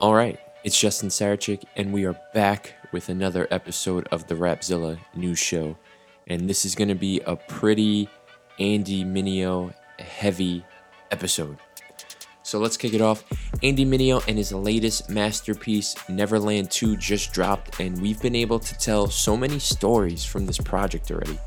All right, it's Justin Sarachik, and we are back with another episode of the Rapzilla news show. And this is going to be a pretty Andy Mineo heavy episode. So let's kick it off. Andy Mineo and his latest masterpiece, Neverland 2, just dropped, and we've been able to tell so many stories from this project already.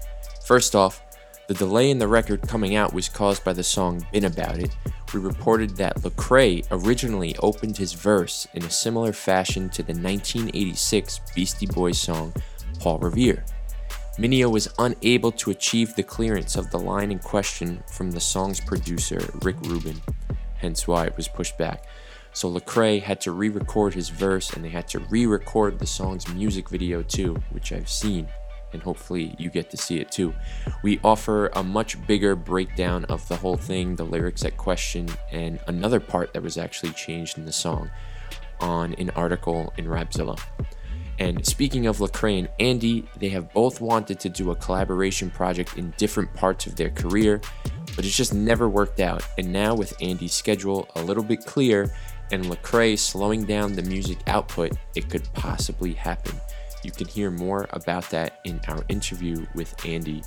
First off, the delay in the record coming out was caused by the song Been About It. We reported that Lecrae originally opened his verse in a similar fashion to the 1986 Beastie Boys song Paul Revere. Mineo was unable to achieve the clearance of the line in question from the song's producer, Rick Rubin, hence why it was pushed back. So Lecrae had to re-record his verse and they had to re-record the song's music video too, which I've seen and hopefully you get to see it too. We offer a much bigger breakdown of the whole thing, the lyrics at question, and another part that was actually changed in the song on an article in Rapzilla. And speaking of Lecrae and Andy, they have both wanted to do a collaboration project in different parts of their career, but it's just never worked out. And now with Andy's schedule a little bit clear and Lecrae slowing down the music output, it could possibly happen. You can hear more about that in our interview with Andy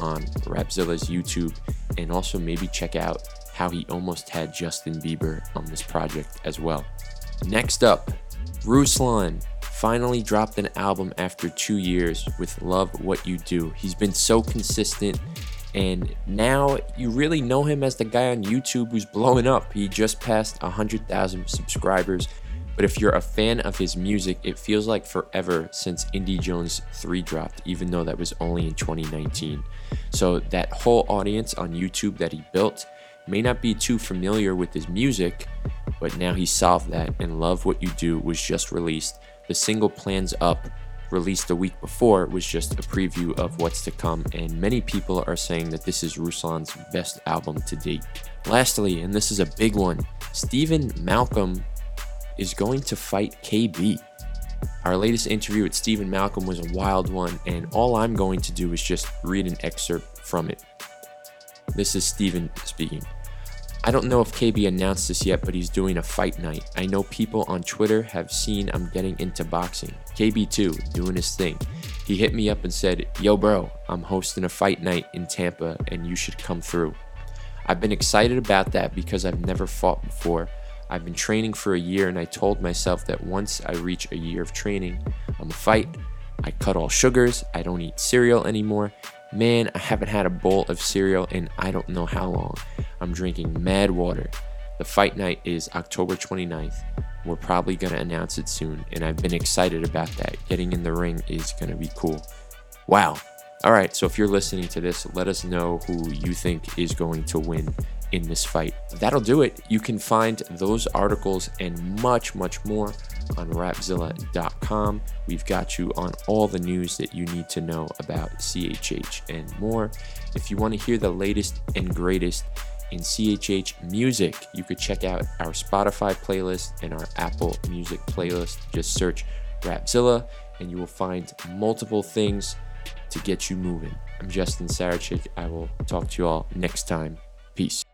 on Rapzilla's YouTube, and also maybe check out how he almost had Justin Bieber on this project as well. Next up, Ruslan finally dropped an album after two years with Love What You Do. He's been so consistent, and now you really know him as the guy on YouTube who's blowing up. He just passed 100,000 subscribers but if you're a fan of his music, it feels like forever since Indie Jones 3 dropped, even though that was only in 2019. So that whole audience on YouTube that he built may not be too familiar with his music, but now he solved that and Love What You Do was just released. The single Plans Up released a week before was just a preview of what's to come, and many people are saying that this is Ruslan's best album to date. Lastly, and this is a big one, Steven Malcolm is going to fight KB. Our latest interview with Steven Malcolm was a wild one, and all I'm going to do is just read an excerpt from it. This is Steven speaking. I don't know if KB announced this yet, but he's doing a fight night. I know people on Twitter have seen I'm getting into boxing. KB too, doing his thing. He hit me up and said, Yo, bro, I'm hosting a fight night in Tampa and you should come through. I've been excited about that because I've never fought before. I've been training for a year and I told myself that once I reach a year of training, I'm a fight. I cut all sugars, I don't eat cereal anymore. Man, I haven't had a bowl of cereal in I don't know how long. I'm drinking mad water. The fight night is October 29th. We're probably going to announce it soon, and I've been excited about that. Getting in the ring is going to be cool. Wow. All right, so if you're listening to this, let us know who you think is going to win in this fight. That'll do it. You can find those articles and much, much more on rapzilla.com. We've got you on all the news that you need to know about CHH and more. If you want to hear the latest and greatest in CHH music, you could check out our Spotify playlist and our Apple Music playlist. Just search Rapzilla and you will find multiple things to get you moving. I'm Justin Sarachik. I will talk to you all next time. Peace.